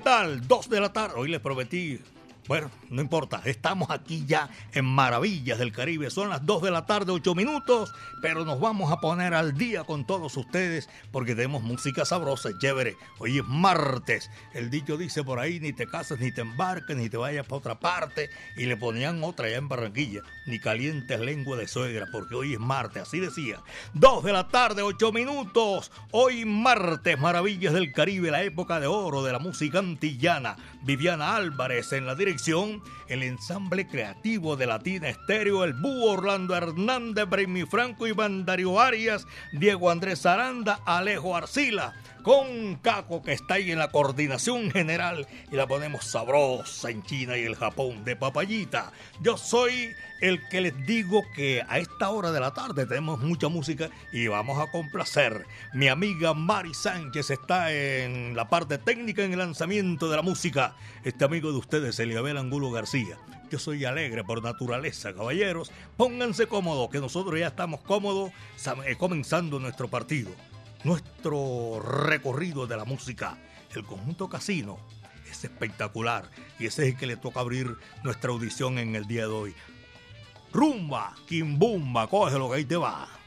¿Qué tal? Dos de la tarde. Hoy les prometí bueno, no importa, estamos aquí ya en Maravillas del Caribe. Son las 2 de la tarde, 8 minutos, pero nos vamos a poner al día con todos ustedes porque tenemos música sabrosa, chévere. Hoy es martes. El dicho dice por ahí, ni te cases, ni te embarques, ni te vayas para otra parte. Y le ponían otra allá en Barranquilla, ni calientes lengua de suegra, porque hoy es martes, así decía. 2 de la tarde, 8 minutos. Hoy martes, Maravillas del Caribe, la época de oro de la música antillana. Viviana Álvarez en la dirección el ensamble creativo de Latina Estéreo, el Búho Orlando Hernández, Bremi Franco, Iván Darío Arias, Diego Andrés Aranda, Alejo Arcila, con Caco que está ahí en la coordinación general y la ponemos sabrosa en China y el Japón de papayita. Yo soy el que les digo que a esta hora de la tarde tenemos mucha música y vamos a complacer. Mi amiga Mari Sánchez está en la parte técnica en el lanzamiento de la música. Este amigo de ustedes, Eliabel Angulo García. Yo soy alegre por naturaleza, caballeros. Pónganse cómodos, que nosotros ya estamos cómodos eh, comenzando nuestro partido. Nuestro recorrido de la música. El conjunto casino es espectacular y ese es el que le toca abrir nuestra audición en el día de hoy. Rumba, quimbumba, cógelo que ahí te va.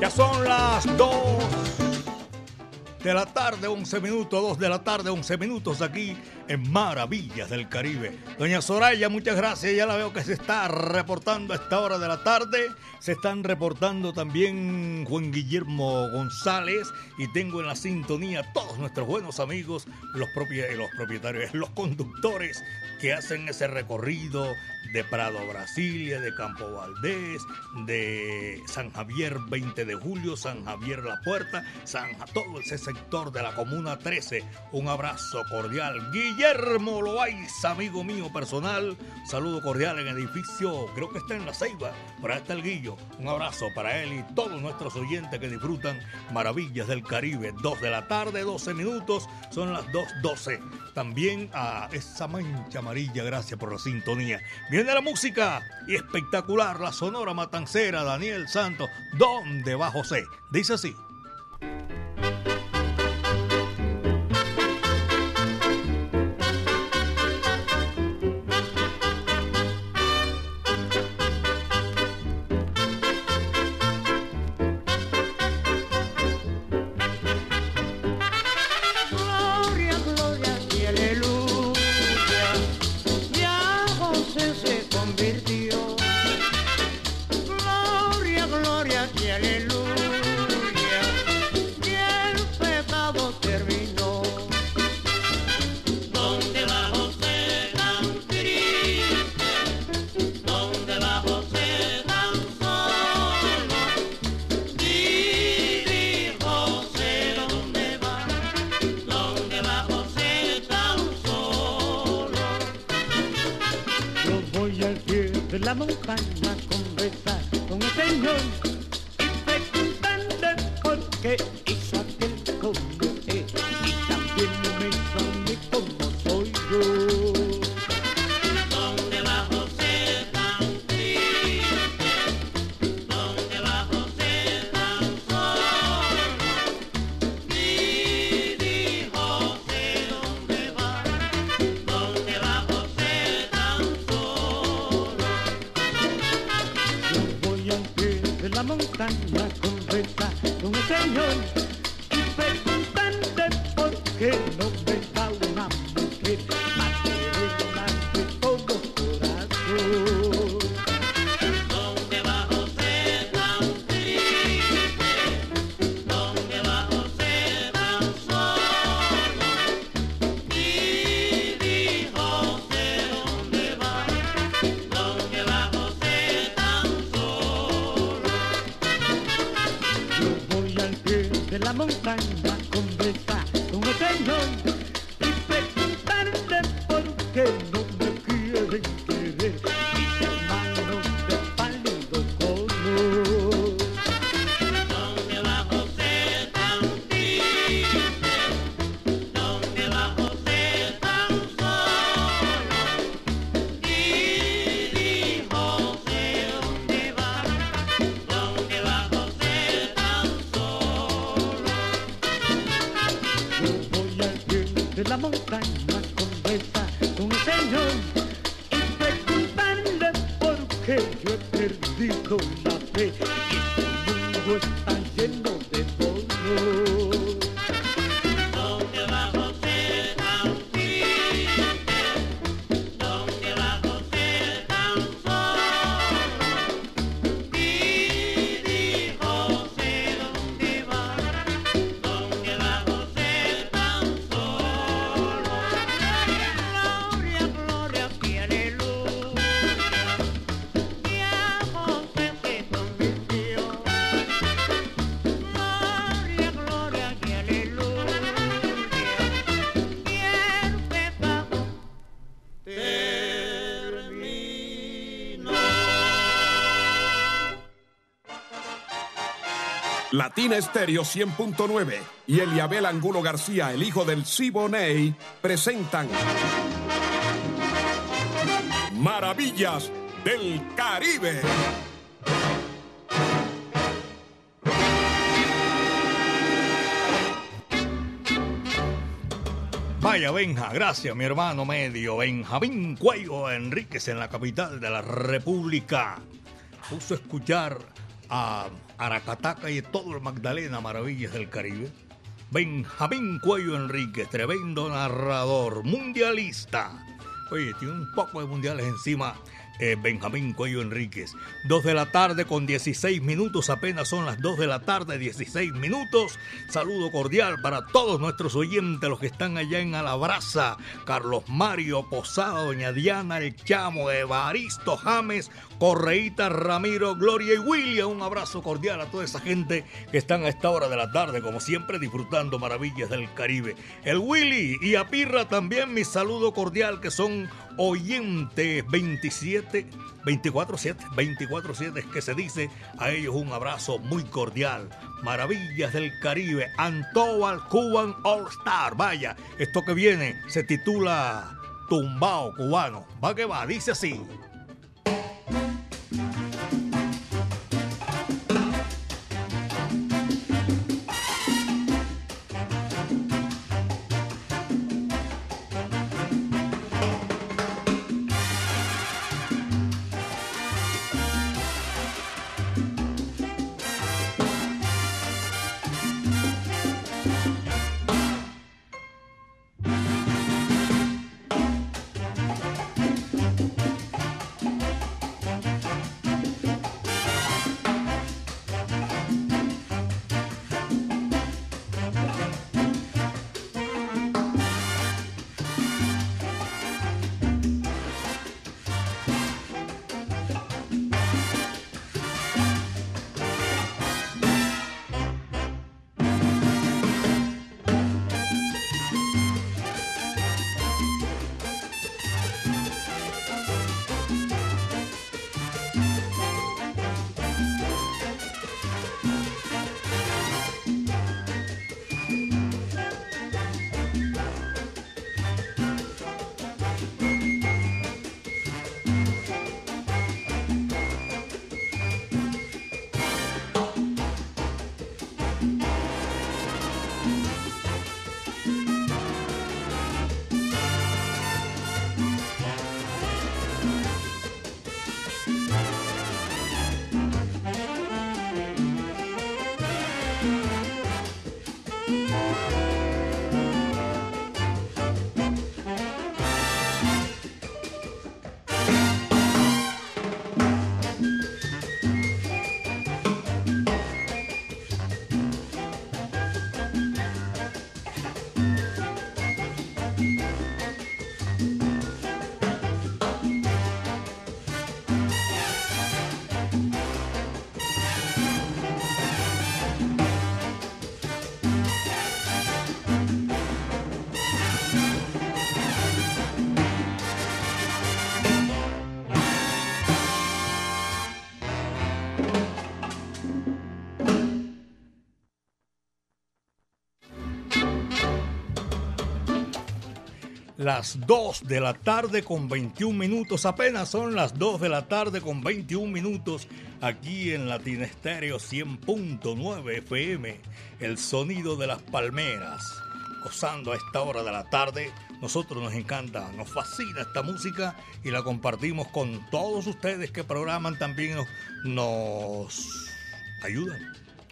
Ya son las 2 de la tarde, 11 minutos, 2 de la tarde, 11 minutos aquí en Maravillas del Caribe. Doña Soraya, muchas gracias. Ya la veo que se está reportando a esta hora de la tarde. Se están reportando también Juan Guillermo González y tengo en la sintonía todos nuestros buenos amigos, los, propietarios, los conductores que hacen ese recorrido de Prado Brasilia, de Campo Valdés, de San Javier 20 de julio, San Javier La Puerta, San, todo ese sector de la Comuna 13. Un abrazo cordial. Guillermo Loaiza, amigo mío personal, saludo cordial en el edificio, creo que está en La Ceiba, por ahí está el Guillo. Un abrazo para él y todos nuestros oyentes que disfrutan Maravillas del Caribe. 2 de la tarde, 12 minutos, son las 2.12. También a esa mancha amarilla, gracias por la sintonía. Viene la música y espectacular, la sonora matancera, Daniel Santos, ¿dónde va José? Dice así. la montagne de la montaña conversa con el Señor y preguntarle por qué yo he perdido la fe. Latina Estéreo 100.9 y Eliabel Angulo García, el hijo del Siboney, presentan Maravillas del Caribe. Vaya, Benja, gracias, mi hermano medio, Benjamín Cuello Enríquez en la capital de la República. Puso a escuchar a Aracataca y todo el Magdalena, maravillas del Caribe. Benjamín Cuello Enríquez, tremendo narrador, mundialista. Oye, tiene un poco de mundiales encima eh, Benjamín Cuello Enríquez. Dos de la tarde con 16 minutos, apenas son las dos de la tarde, 16 minutos. Saludo cordial para todos nuestros oyentes, los que están allá en Alabraza. Carlos Mario Posada, Doña Diana, El Chamo, Evaristo James, Correíta, Ramiro, Gloria y William. Un abrazo cordial a toda esa gente que están a esta hora de la tarde, como siempre, disfrutando maravillas del Caribe. El Willy y a Pirra también mi saludo cordial, que son oyentes 27, 24-7, 24-7 es que se dice a ellos un abrazo muy cordial. Maravillas del Caribe, Antobal Cuban All Star. Vaya, esto que viene se titula Tumbao Cubano. Va que va, dice así. Las 2 de la tarde con 21 minutos. Apenas son las 2 de la tarde con 21 minutos aquí en Latin Estéreo 100.9 FM. El sonido de las palmeras. Gozando a esta hora de la tarde. Nosotros nos encanta, nos fascina esta música y la compartimos con todos ustedes que programan también nos, nos ayudan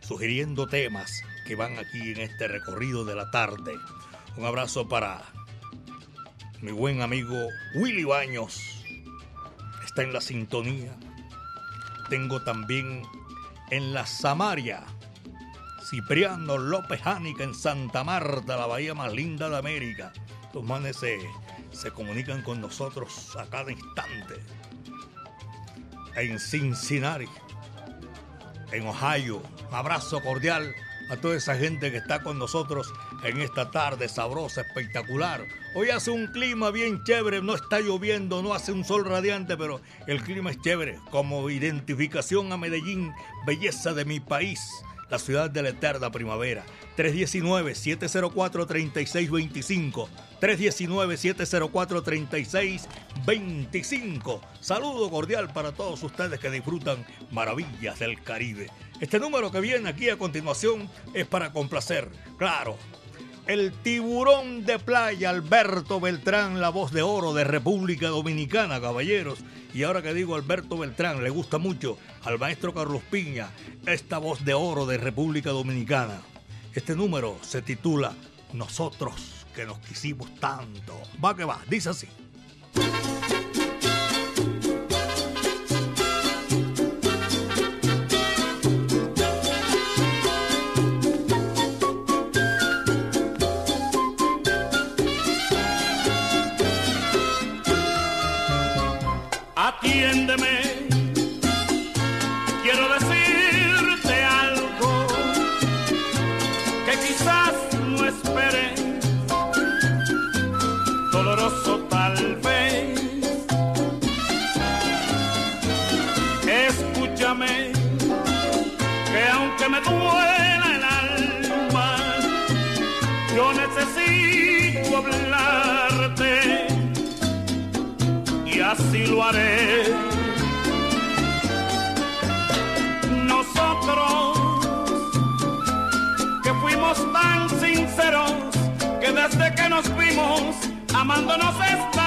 sugiriendo temas que van aquí en este recorrido de la tarde. Un abrazo para mi buen amigo Willy Baños está en la sintonía. Tengo también en la Samaria Cipriano López Jánica en Santa Marta, la bahía más linda de América. Los manes se, se comunican con nosotros a cada instante. En Cincinnati, en Ohio, un abrazo cordial a toda esa gente que está con nosotros en esta tarde sabrosa, espectacular. Hoy hace un clima bien chévere, no está lloviendo, no hace un sol radiante, pero el clima es chévere, como identificación a Medellín, belleza de mi país, la ciudad de la eterna primavera. 319-704-3625. 319-704-3625. Saludo cordial para todos ustedes que disfrutan maravillas del Caribe. Este número que viene aquí a continuación es para complacer, claro, el tiburón de playa Alberto Beltrán, la voz de oro de República Dominicana, caballeros. Y ahora que digo Alberto Beltrán, le gusta mucho al maestro Carlos Piña esta voz de oro de República Dominicana. Este número se titula Nosotros que nos quisimos tanto. Va que va, dice así. Así lo haré. Nosotros que fuimos tan sinceros que desde que nos fuimos amándonos estamos.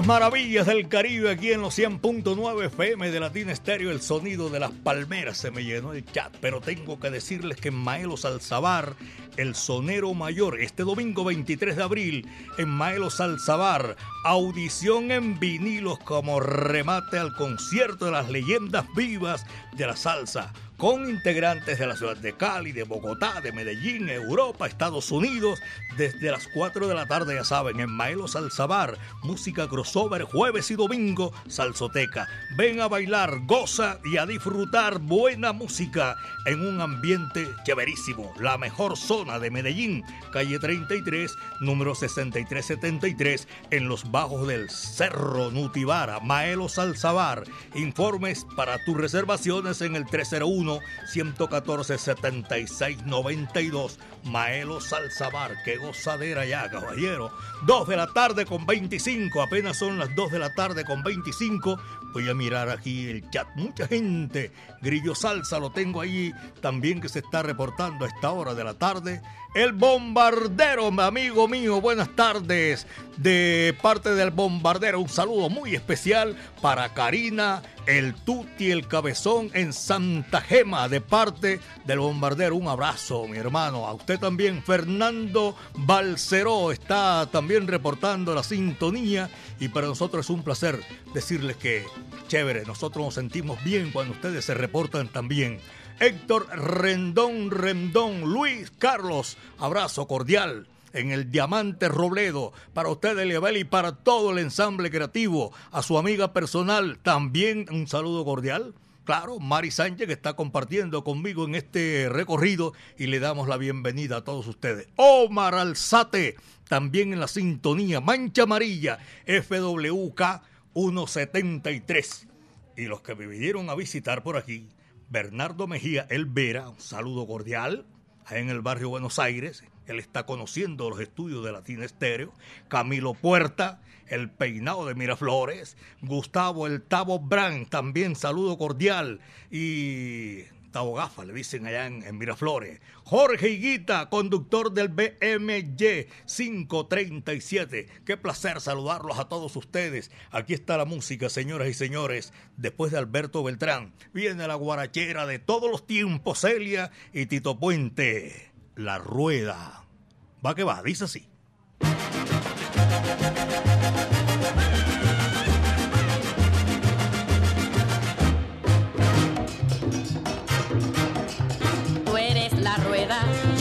Maravillas del Caribe aquí en los 100.9 FM de Latina Estéreo. El sonido de las palmeras se me llenó el chat, pero tengo que decirles que en Maelos Alzabar, el sonero mayor, este domingo 23 de abril, en Maelos Alzabar, audición en vinilos como remate al concierto de las leyendas vivas de la salsa con integrantes de la ciudad de Cali, de Bogotá, de Medellín, Europa, Estados Unidos, desde las 4 de la tarde, ya saben, en Maelo Salsabar, música crossover, jueves y domingo, salsoteca. Ven a bailar, goza y a disfrutar buena música en un ambiente chéverísimo. La mejor zona de Medellín, calle 33, número 6373, en los bajos del Cerro Nutibara, Maelo Salsabar. Informes para tus reservaciones en el 301 114 76 92 Maelo Salsabar, qué gozadera ya, caballero. 2 de la tarde con 25, apenas son las 2 de la tarde con 25. Voy a mirar aquí el chat, mucha gente. Grillo Salsa lo tengo ahí también que se está reportando a esta hora de la tarde. El bombardero, mi amigo mío, buenas tardes. De parte del bombardero, un saludo muy especial para Karina, el Tuti, el Cabezón en Santa Gema. De parte del bombardero, un abrazo, mi hermano. A usted también, Fernando Balceró, está también reportando la sintonía. Y para nosotros es un placer decirles que, chévere, nosotros nos sentimos bien cuando ustedes se reportan también. Héctor Rendón Rendón, Luis Carlos, abrazo cordial en el Diamante Robledo, para usted, Eliabel, y para todo el ensamble creativo, a su amiga personal, también un saludo cordial claro, Mari Sánchez que está compartiendo conmigo en este recorrido y le damos la bienvenida a todos ustedes. Omar Alzate, también en la sintonía, Mancha Amarilla, FWK 173. Y los que me vinieron a visitar por aquí, Bernardo Mejía El Vera, un saludo cordial, en el barrio Buenos Aires, él está conociendo los estudios de Latina Estéreo, Camilo Puerta, el peinado de Miraflores, Gustavo el Tavo Brand, también saludo cordial, y Gafa, le dicen allá en, Miraflores. Jorge Higuita, conductor del BMY 537. Qué placer saludarlos a todos ustedes. Aquí está la música, señoras y señores. Después de Alberto Beltrán, viene la guarachera de todos los tiempos, Celia y Tito Puente. La rueda. Va que va, dice así.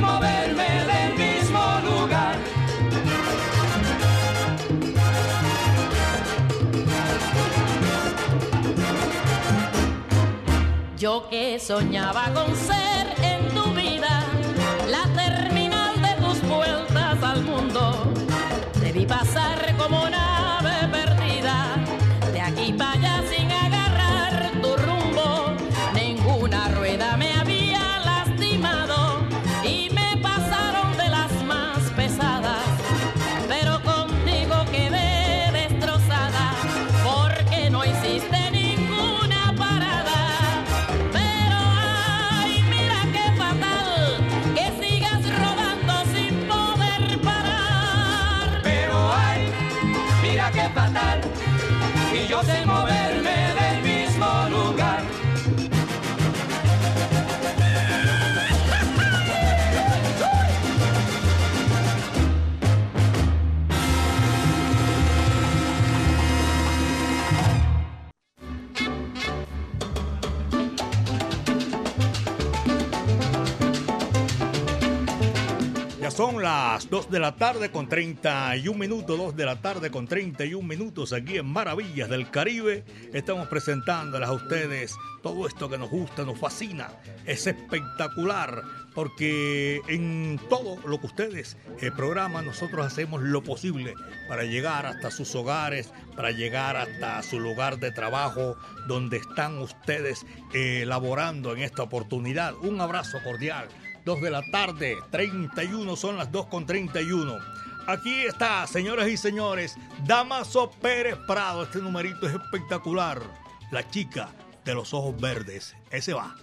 moverme del mismo lugar. Yo que soñaba con ser Son las 2 de la tarde con 31 minutos, 2 de la tarde con 31 minutos aquí en Maravillas del Caribe. Estamos presentándoles a ustedes todo esto que nos gusta, nos fascina. Es espectacular porque en todo lo que ustedes eh, programan nosotros hacemos lo posible para llegar hasta sus hogares, para llegar hasta su lugar de trabajo donde están ustedes elaborando en esta oportunidad. Un abrazo cordial 2 de la tarde, 31 son las 2 con 31. Aquí está, señoras y señores, Damaso Pérez Prado. Este numerito es espectacular. La chica de los ojos verdes. Ese va.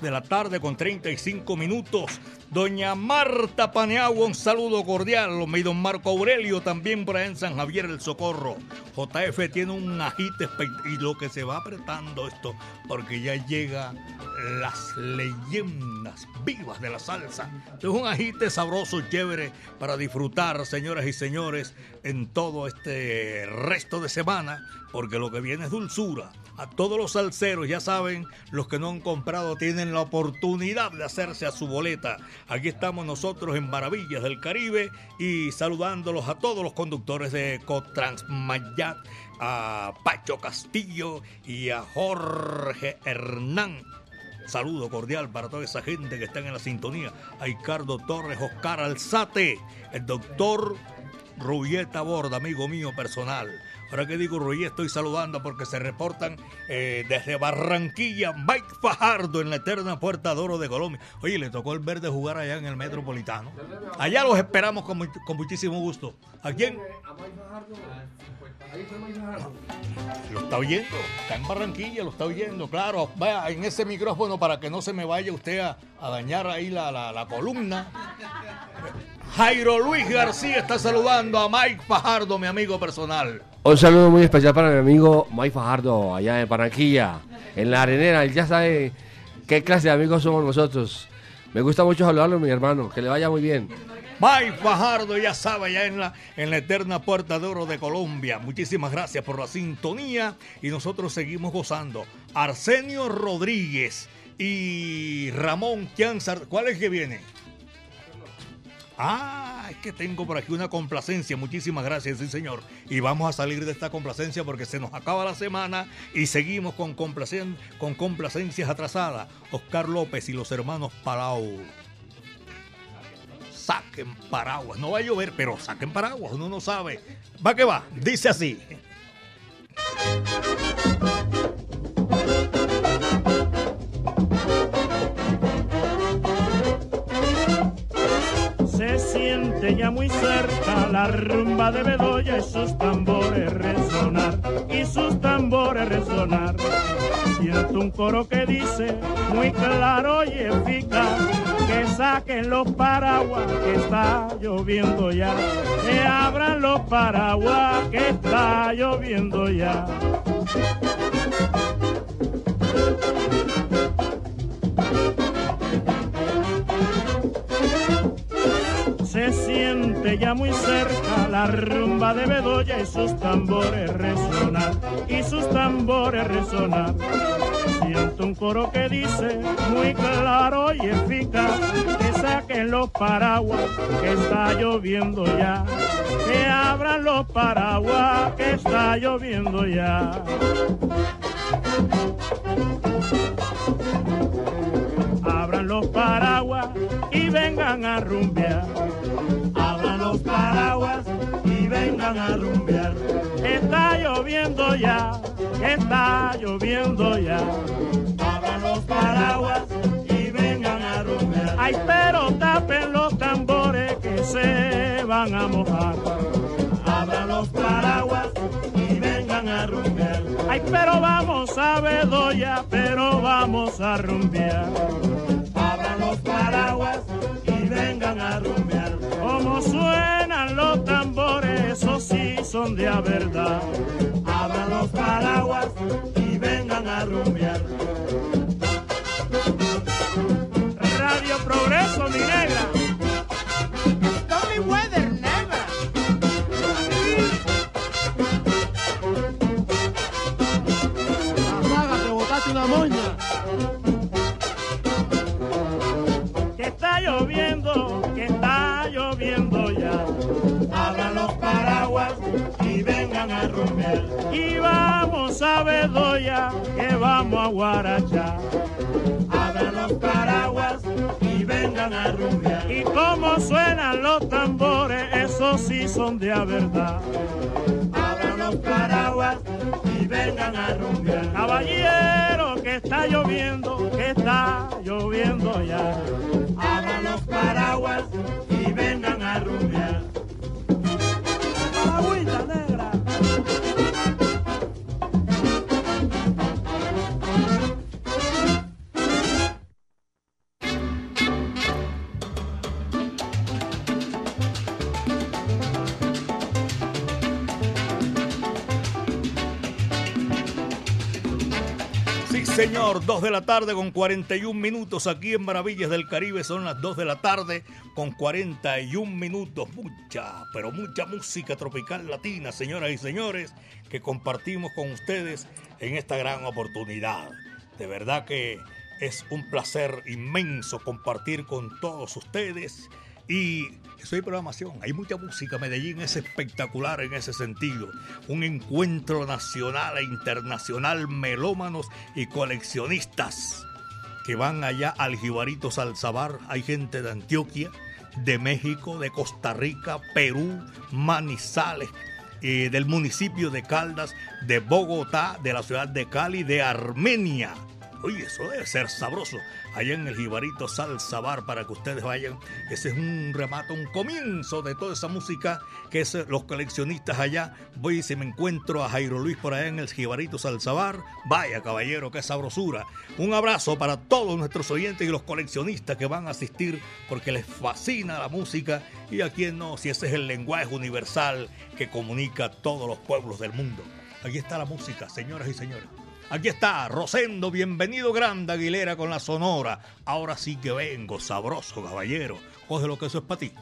2 de la tarde con 35 minutos. Doña Marta Paneagua, un saludo cordial. Y don Marco Aurelio también por ahí en San Javier el Socorro. JF tiene un agite y lo que se va apretando esto, porque ya llega las leyendas vivas de la salsa. Es un agite sabroso, chévere para disfrutar, señoras y señores, en todo este resto de semana, porque lo que viene es dulzura. A todos los salseros, ya saben, los que no han comprado tienen la oportunidad de hacerse a su boleta. Aquí estamos nosotros en Maravillas del Caribe y saludándolos a todos los conductores de Cotransmayat, a Pacho Castillo y a Jorge Hernán Saludo cordial para toda esa gente que está en la sintonía. A Ricardo Torres, Oscar Alzate, el doctor Ruyeta Borda, amigo mío personal. Ahora que digo Ruyet, estoy saludando porque se reportan eh, desde Barranquilla, Mike Fajardo en la eterna Puerta de Oro de Colombia. Oye, le tocó el verde jugar allá en el Metropolitano. Allá los esperamos con, con muchísimo gusto. ¿A quién? Lo está oyendo, está en Barranquilla, lo está oyendo, claro. Vaya en ese micrófono para que no se me vaya usted a, dañar ahí la, la, columna. Jairo Luis García está saludando a Mike Fajardo, mi amigo personal. Un saludo muy especial para mi amigo Mike Fajardo, allá en Barranquilla, en la arenera. Él ya sabe qué clase de amigos somos nosotros. Me gusta mucho saludarlo, mi hermano. Que le vaya muy bien. Mike Fajardo, ya sabe, ya en la, en la eterna Puerta de Oro de Colombia. Muchísimas gracias por la sintonía y nosotros seguimos gozando. Arsenio Rodríguez y Ramón Kianzar. ¿Cuál es que viene? Ah, es que tengo por aquí una complacencia. Muchísimas gracias, sí, señor. Y vamos a salir de esta complacencia porque se nos acaba la semana y seguimos con, complacen con complacencias atrasadas. Oscar López y los hermanos Palau saquen paraguas. No va a llover, pero saquen paraguas, uno no sabe. Va que va, dice así. Muy cerca la rumba de Bedoya y sus tambores resonar, y sus tambores resonar. Siento un coro que dice muy claro y eficaz que saquen los paraguas que está lloviendo ya, que abran los paraguas que está lloviendo ya. Siente ya muy cerca la rumba de Bedoya y sus tambores resonar, y sus tambores resonar Siento un coro que dice muy claro y eficaz que saquen los paraguas que está lloviendo ya. Que abran los paraguas que está lloviendo ya. Abran los paraguas y vengan a rumbear. Paraguas y vengan a rumbear. Está lloviendo ya está lloviendo ya. Abran los paraguas y vengan a rumbear. Ay, pero tapen los tambores que se van a mojar. Abran los paraguas y vengan a rumbear. Ay, pero vamos a Bedoya, pero vamos a rumbear. Abran los paraguas y vengan a rumbear. Suenan los tambores, esos sí son de a verdad abran los paraguas y vengan a rumbear. Son de a verdad. Abran los paraguas y vengan a rumbear. Caballero, que está lloviendo, que está lloviendo ya. Abran los paraguas 2 de la tarde con 41 minutos aquí en Maravillas del Caribe. Son las 2 de la tarde con 41 minutos. Mucha, pero mucha música tropical latina, señoras y señores, que compartimos con ustedes en esta gran oportunidad. De verdad que es un placer inmenso compartir con todos ustedes y soy programación. Hay mucha música. Medellín es espectacular en ese sentido. Un encuentro nacional e internacional, melómanos y coleccionistas que van allá al Jibarito Salzabar. Hay gente de Antioquia, de México, de Costa Rica, Perú, Manizales, eh, del municipio de Caldas, de Bogotá, de la ciudad de Cali, de Armenia. Oye, eso debe ser sabroso. Allá en el Jibarito Salsa Bar para que ustedes vayan. Ese es un remate, un comienzo de toda esa música que es los coleccionistas allá. Voy y si me encuentro a Jairo Luis por allá en el Jibarito Salsa Bar. Vaya, caballero, qué sabrosura. Un abrazo para todos nuestros oyentes y los coleccionistas que van a asistir porque les fascina la música. Y a quien no, si ese es el lenguaje universal que comunica a todos los pueblos del mundo. Aquí está la música, señoras y señores. Aquí está Rosendo, bienvenido Grande Aguilera con la Sonora. Ahora sí que vengo, sabroso caballero. Coge lo que eso es para ti.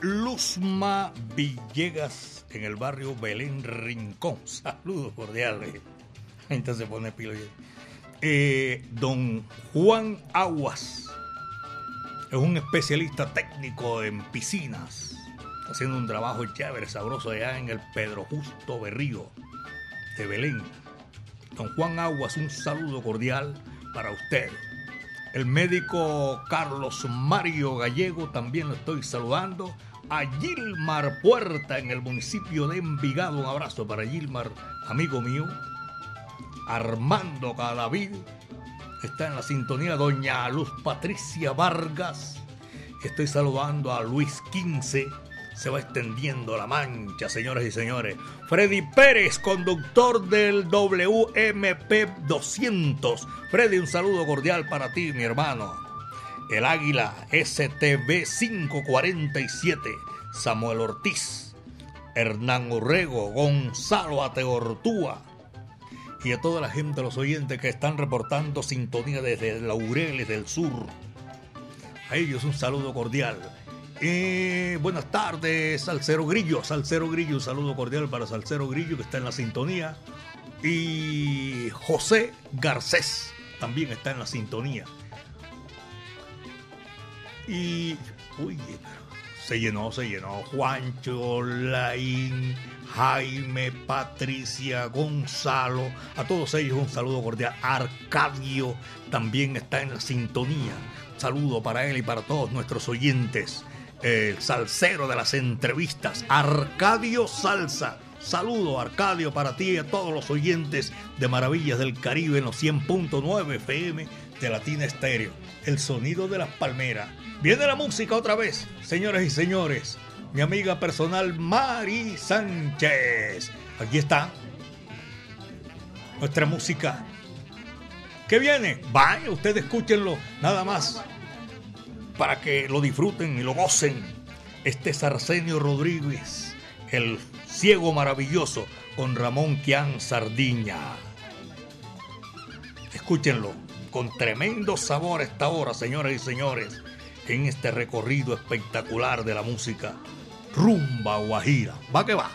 Luzma Villegas en el barrio Belén Rincón. Saludos cordiales. Gente se pone pilo. Eh, don Juan Aguas es un especialista técnico en piscinas, haciendo un trabajo chévere, sabroso allá en el Pedro Justo Berrío de Belén. Don Juan Aguas, un saludo cordial para usted. El médico Carlos Mario Gallego también lo estoy saludando a Gilmar Puerta en el municipio de Envigado. Un abrazo para Gilmar, amigo mío. Armando Cadavid está en la sintonía doña Luz Patricia Vargas. Estoy saludando a Luis 15. Se va extendiendo la mancha, señoras y señores. Freddy Pérez, conductor del WMP 200. Freddy, un saludo cordial para ti, mi hermano. El Águila STB 547. Samuel Ortiz. Hernán Urrego, Gonzalo Ateortúa, y a toda la gente, los oyentes que están reportando sintonía desde Laureles del Sur. A ellos un saludo cordial. Eh, buenas tardes, Salcero Grillo. Salcero Grillo, un saludo cordial para Salcero Grillo que está en la sintonía. Y José Garcés también está en la sintonía. Y. Uy, se llenó, se llenó. Juancho, Laín, Jaime, Patricia, Gonzalo, a todos ellos un saludo cordial. Arcadio también está en la sintonía. Saludo para él y para todos nuestros oyentes. El salsero de las entrevistas, Arcadio Salsa. Saludo, Arcadio, para ti y a todos los oyentes de Maravillas del Caribe en los 100.9 FM de Latina Estéreo. El sonido de las palmeras. Viene la música otra vez, señoras y señores. Mi amiga personal Mari Sánchez. Aquí está. Nuestra música. ¿Qué viene? Vaya, ustedes escúchenlo nada más. Para que lo disfruten y lo gocen. Este es Arsenio Rodríguez, el ciego maravilloso, con Ramón Quián Sardiña. Escúchenlo con tremendo sabor esta hora, señoras y señores, en este recorrido espectacular de la música. Rumba Guajira. Va que va.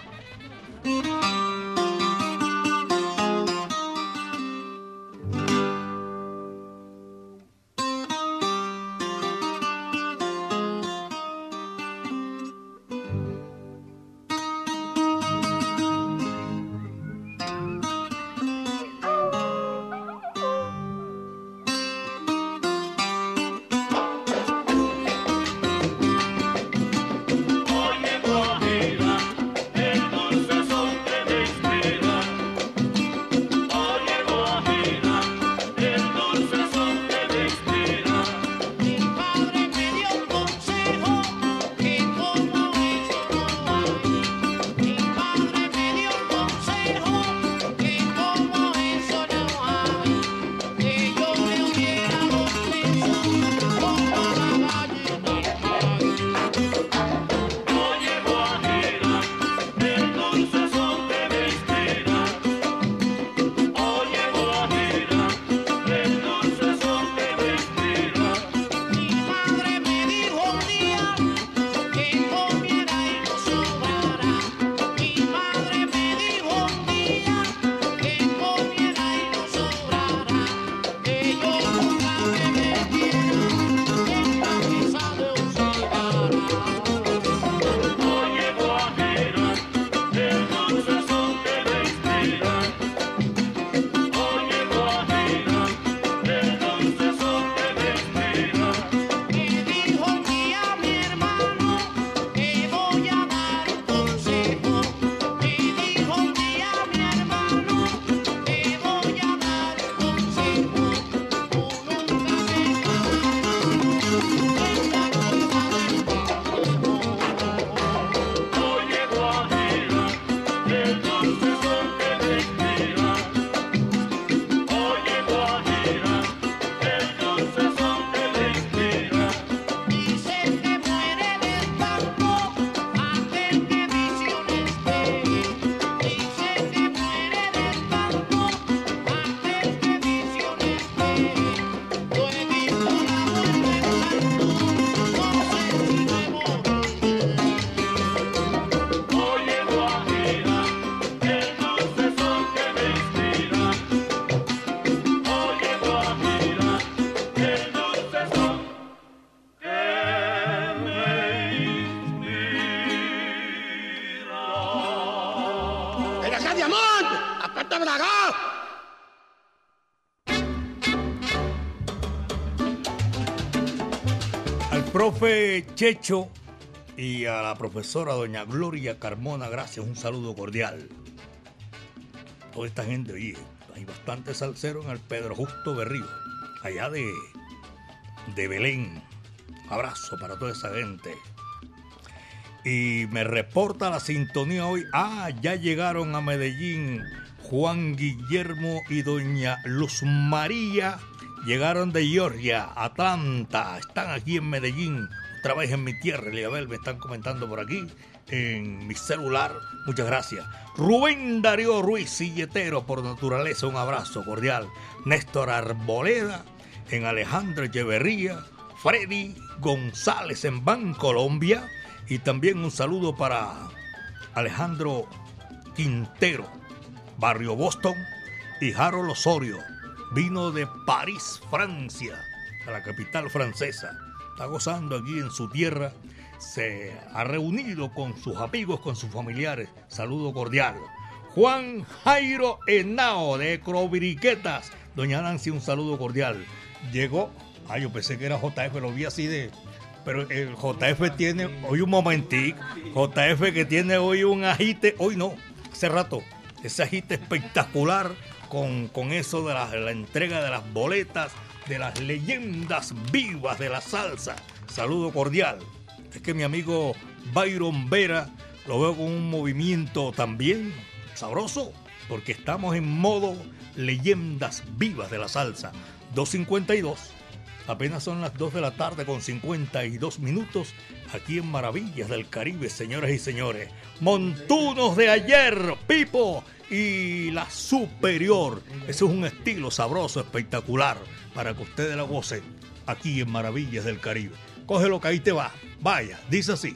Profe Checho y a la profesora doña Gloria Carmona, gracias, un saludo cordial. Toda esta gente, oye, hay bastante salsero en el Pedro Justo Berrío. allá de, de Belén. Abrazo para toda esa gente. Y me reporta la sintonía hoy. Ah, ya llegaron a Medellín Juan Guillermo y doña Luz María. Llegaron de Georgia, Atlanta. Están aquí en Medellín. Otra vez en mi tierra, Eliabel, me están comentando por aquí en mi celular. Muchas gracias. Rubén Darío Ruiz, silletero por naturaleza, un abrazo cordial. Néstor Arboleda, en Alejandro Echeverría. Freddy González en Bancolombia. Y también un saludo para Alejandro Quintero, Barrio Boston. Y Harold Osorio, vino de París, Francia, a la capital francesa. Está gozando aquí en su tierra se ha reunido con sus amigos, con sus familiares. Saludo cordial. Juan Jairo Henao de Croviriquetas. Doña Nancy, un saludo cordial. Llegó, ah, yo pensé que era JF, lo vi así de. Pero el JF tiene hoy un momentico. JF que tiene hoy un agite, hoy no, hace rato. Ese agite espectacular con, con eso de la, la entrega de las boletas, de las leyendas vivas de la salsa. Saludo cordial es que mi amigo Byron Vera lo veo con un movimiento también sabroso, porque estamos en modo leyendas vivas de la salsa. 252. Apenas son las 2 de la tarde con 52 minutos aquí en Maravillas del Caribe, señoras y señores. Montunos de ayer, Pipo y la Superior. Eso es un estilo sabroso, espectacular, para que ustedes la gocen aquí en Maravillas del Caribe. Cógelo que ahí te va. Vaya, dice así.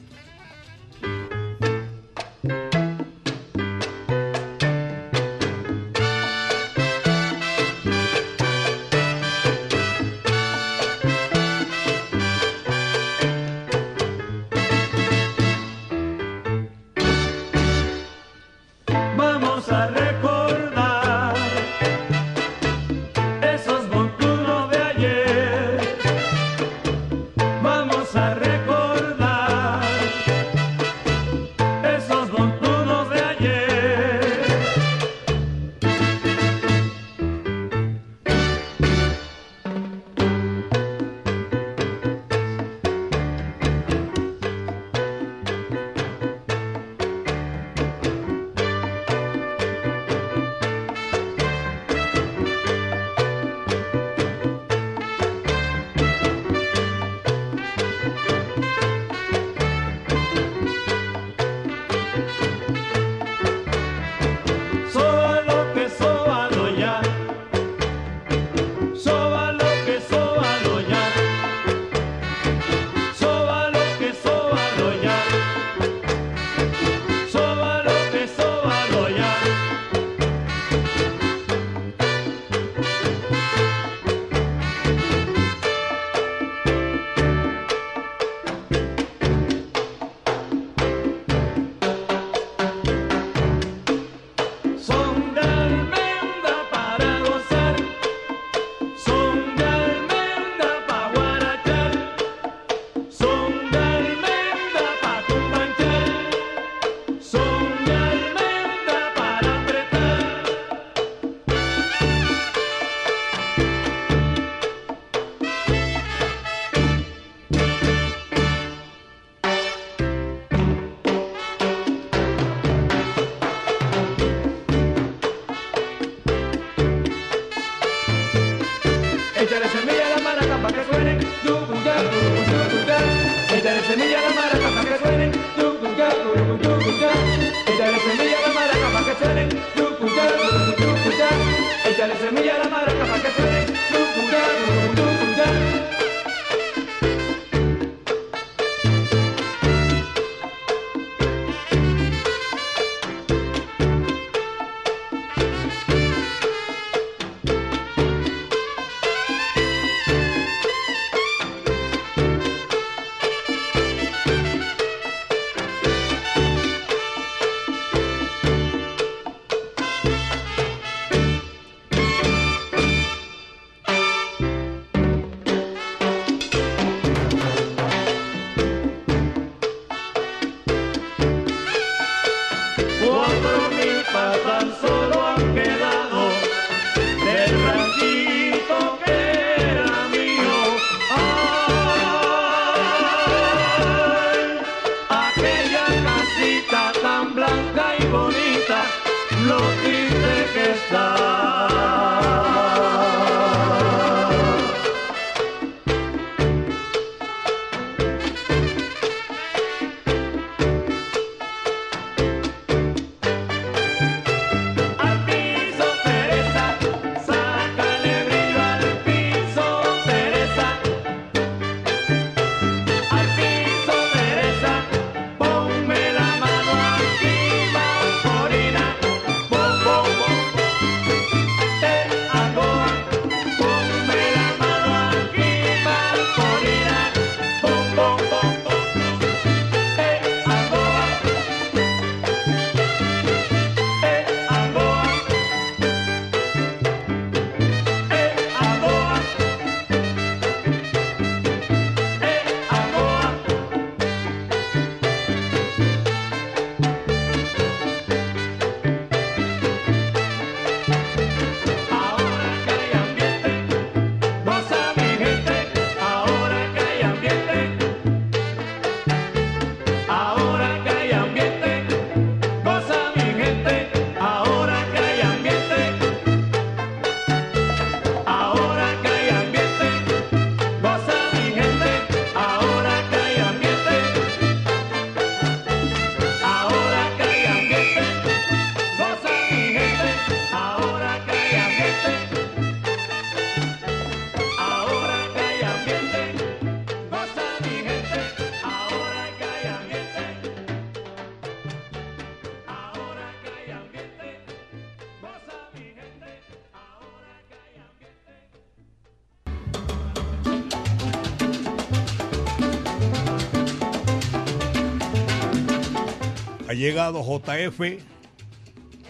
Llegado JF,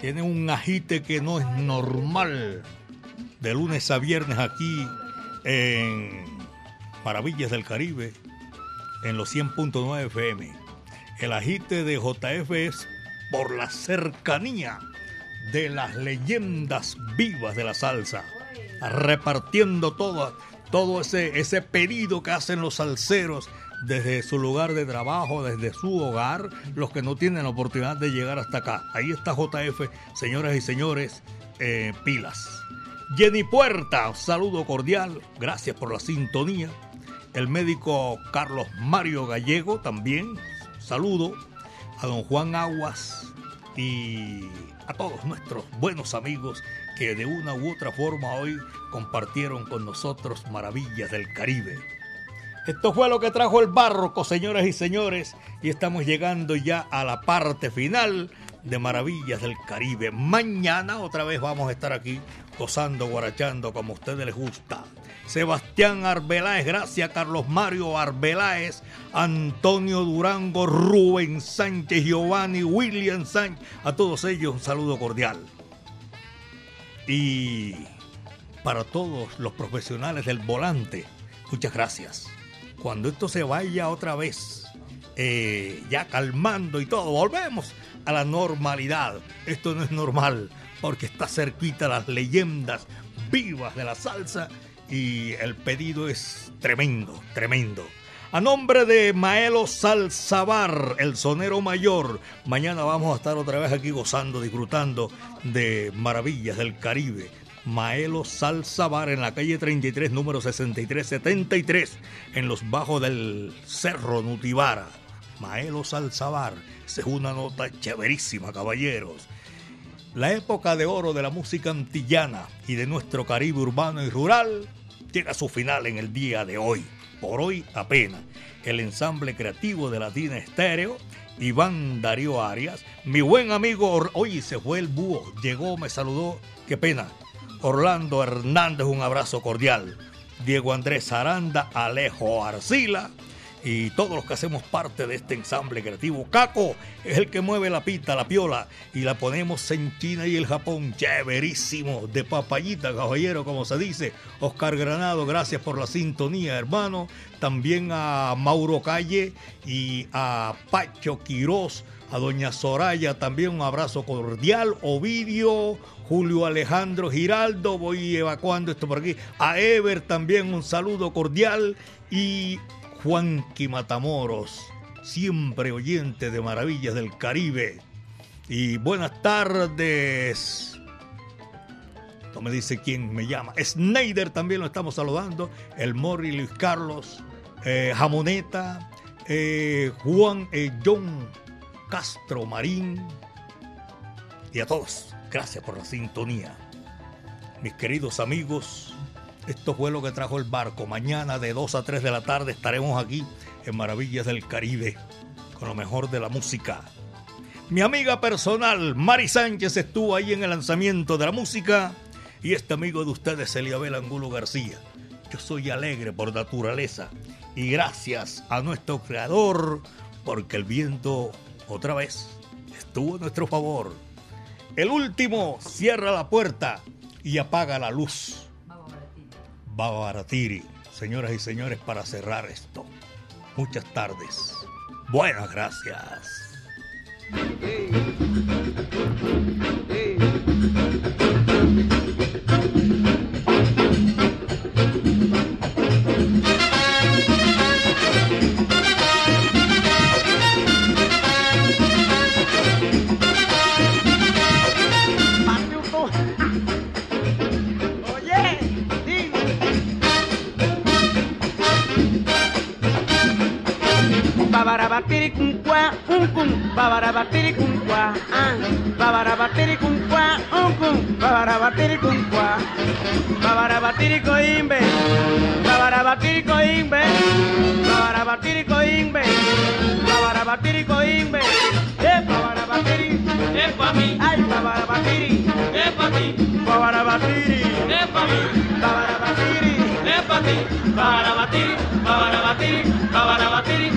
tiene un agite que no es normal de lunes a viernes aquí en Maravillas del Caribe, en los 100.9 FM. El agite de JF es por la cercanía de las leyendas vivas de la salsa, repartiendo todo, todo ese, ese pedido que hacen los salseros desde su lugar de trabajo, desde su hogar, los que no tienen la oportunidad de llegar hasta acá. Ahí está JF, señoras y señores, eh, pilas. Jenny Puerta, saludo cordial, gracias por la sintonía. El médico Carlos Mario Gallego también, saludo. A don Juan Aguas y a todos nuestros buenos amigos que de una u otra forma hoy compartieron con nosotros maravillas del Caribe. Esto fue lo que trajo el barroco, señoras y señores, y estamos llegando ya a la parte final de Maravillas del Caribe. Mañana otra vez vamos a estar aquí gozando, guarachando como a ustedes les gusta. Sebastián Arbeláez, gracias Carlos Mario Arbeláez, Antonio Durango, Rubén Sánchez, Giovanni, William Sánchez, a todos ellos un saludo cordial. Y para todos los profesionales del volante, muchas gracias cuando esto se vaya otra vez, eh, ya calmando y todo, volvemos a la normalidad. Esto no es normal porque está cerquita las leyendas vivas de la salsa y el pedido es tremendo, tremendo. A nombre de Maelo Salzabar, el sonero mayor, mañana vamos a estar otra vez aquí gozando, disfrutando de maravillas del Caribe, Maelo Salzabar en la calle 33, número 6373, en los bajos del Cerro Nutibara. Maelo Salzabar, esa es una nota chéverísima, caballeros. La época de oro de la música antillana y de nuestro Caribe urbano y rural llega a su final en el día de hoy. Por hoy apenas. El ensamble creativo de Latina Estéreo, Iván Darío Arias, mi buen amigo, hoy se fue el búho, llegó, me saludó, qué pena, Orlando Hernández, un abrazo cordial. Diego Andrés Aranda, Alejo Arcila y todos los que hacemos parte de este ensamble creativo. Caco es el que mueve la pita, la piola y la ponemos en China y el Japón. Chéverísimo, de papayita, caballero, como se dice. Oscar Granado, gracias por la sintonía, hermano. También a Mauro Calle y a Pacho Quirós a doña Soraya también un abrazo cordial, Ovidio, Julio Alejandro Giraldo, voy evacuando esto por aquí, a Ever también un saludo cordial y Juanqui Matamoros, siempre oyente de Maravillas del Caribe. Y buenas tardes No me dice quién me llama. Snyder también lo estamos saludando. El Mori Luis Carlos. eh, Jamoneta. eh, Juan eh, John Castro Marín. Y a todos, gracias por la sintonía. Mis queridos amigos, esto fue lo que trajo el barco. Mañana de 2 a 3 de la tarde estaremos aquí en Maravillas del Caribe con lo mejor de la música. Mi amiga personal, Mari Sánchez, estuvo ahí en el lanzamiento de la música. Y este amigo de ustedes, Eliabel Angulo García. Yo soy alegre por naturaleza. Y gracias a nuestro creador, porque el viento otra vez estuvo a nuestro favor. El último cierra la puerta y apaga la luz. Baba Baratiri. Señoras y señores, para cerrar esto. Muchas tardes. Buenas gracias. Babarabatiri cum qua, un cum, babarabatiri cum qua, ah, babarabatiri cum qua, un cum, babarabatiri cum qua, babarabatiri coimbe, babarabatiri coimbe, babarabatiri. Coimbe, babarabatiri coimbe, eh, pa' mí, ay, babarabatiri, es pa' ti, babarabatiri, es pa' mí, babarabatiri. es pa' ti. Para batir, para batir, para batir,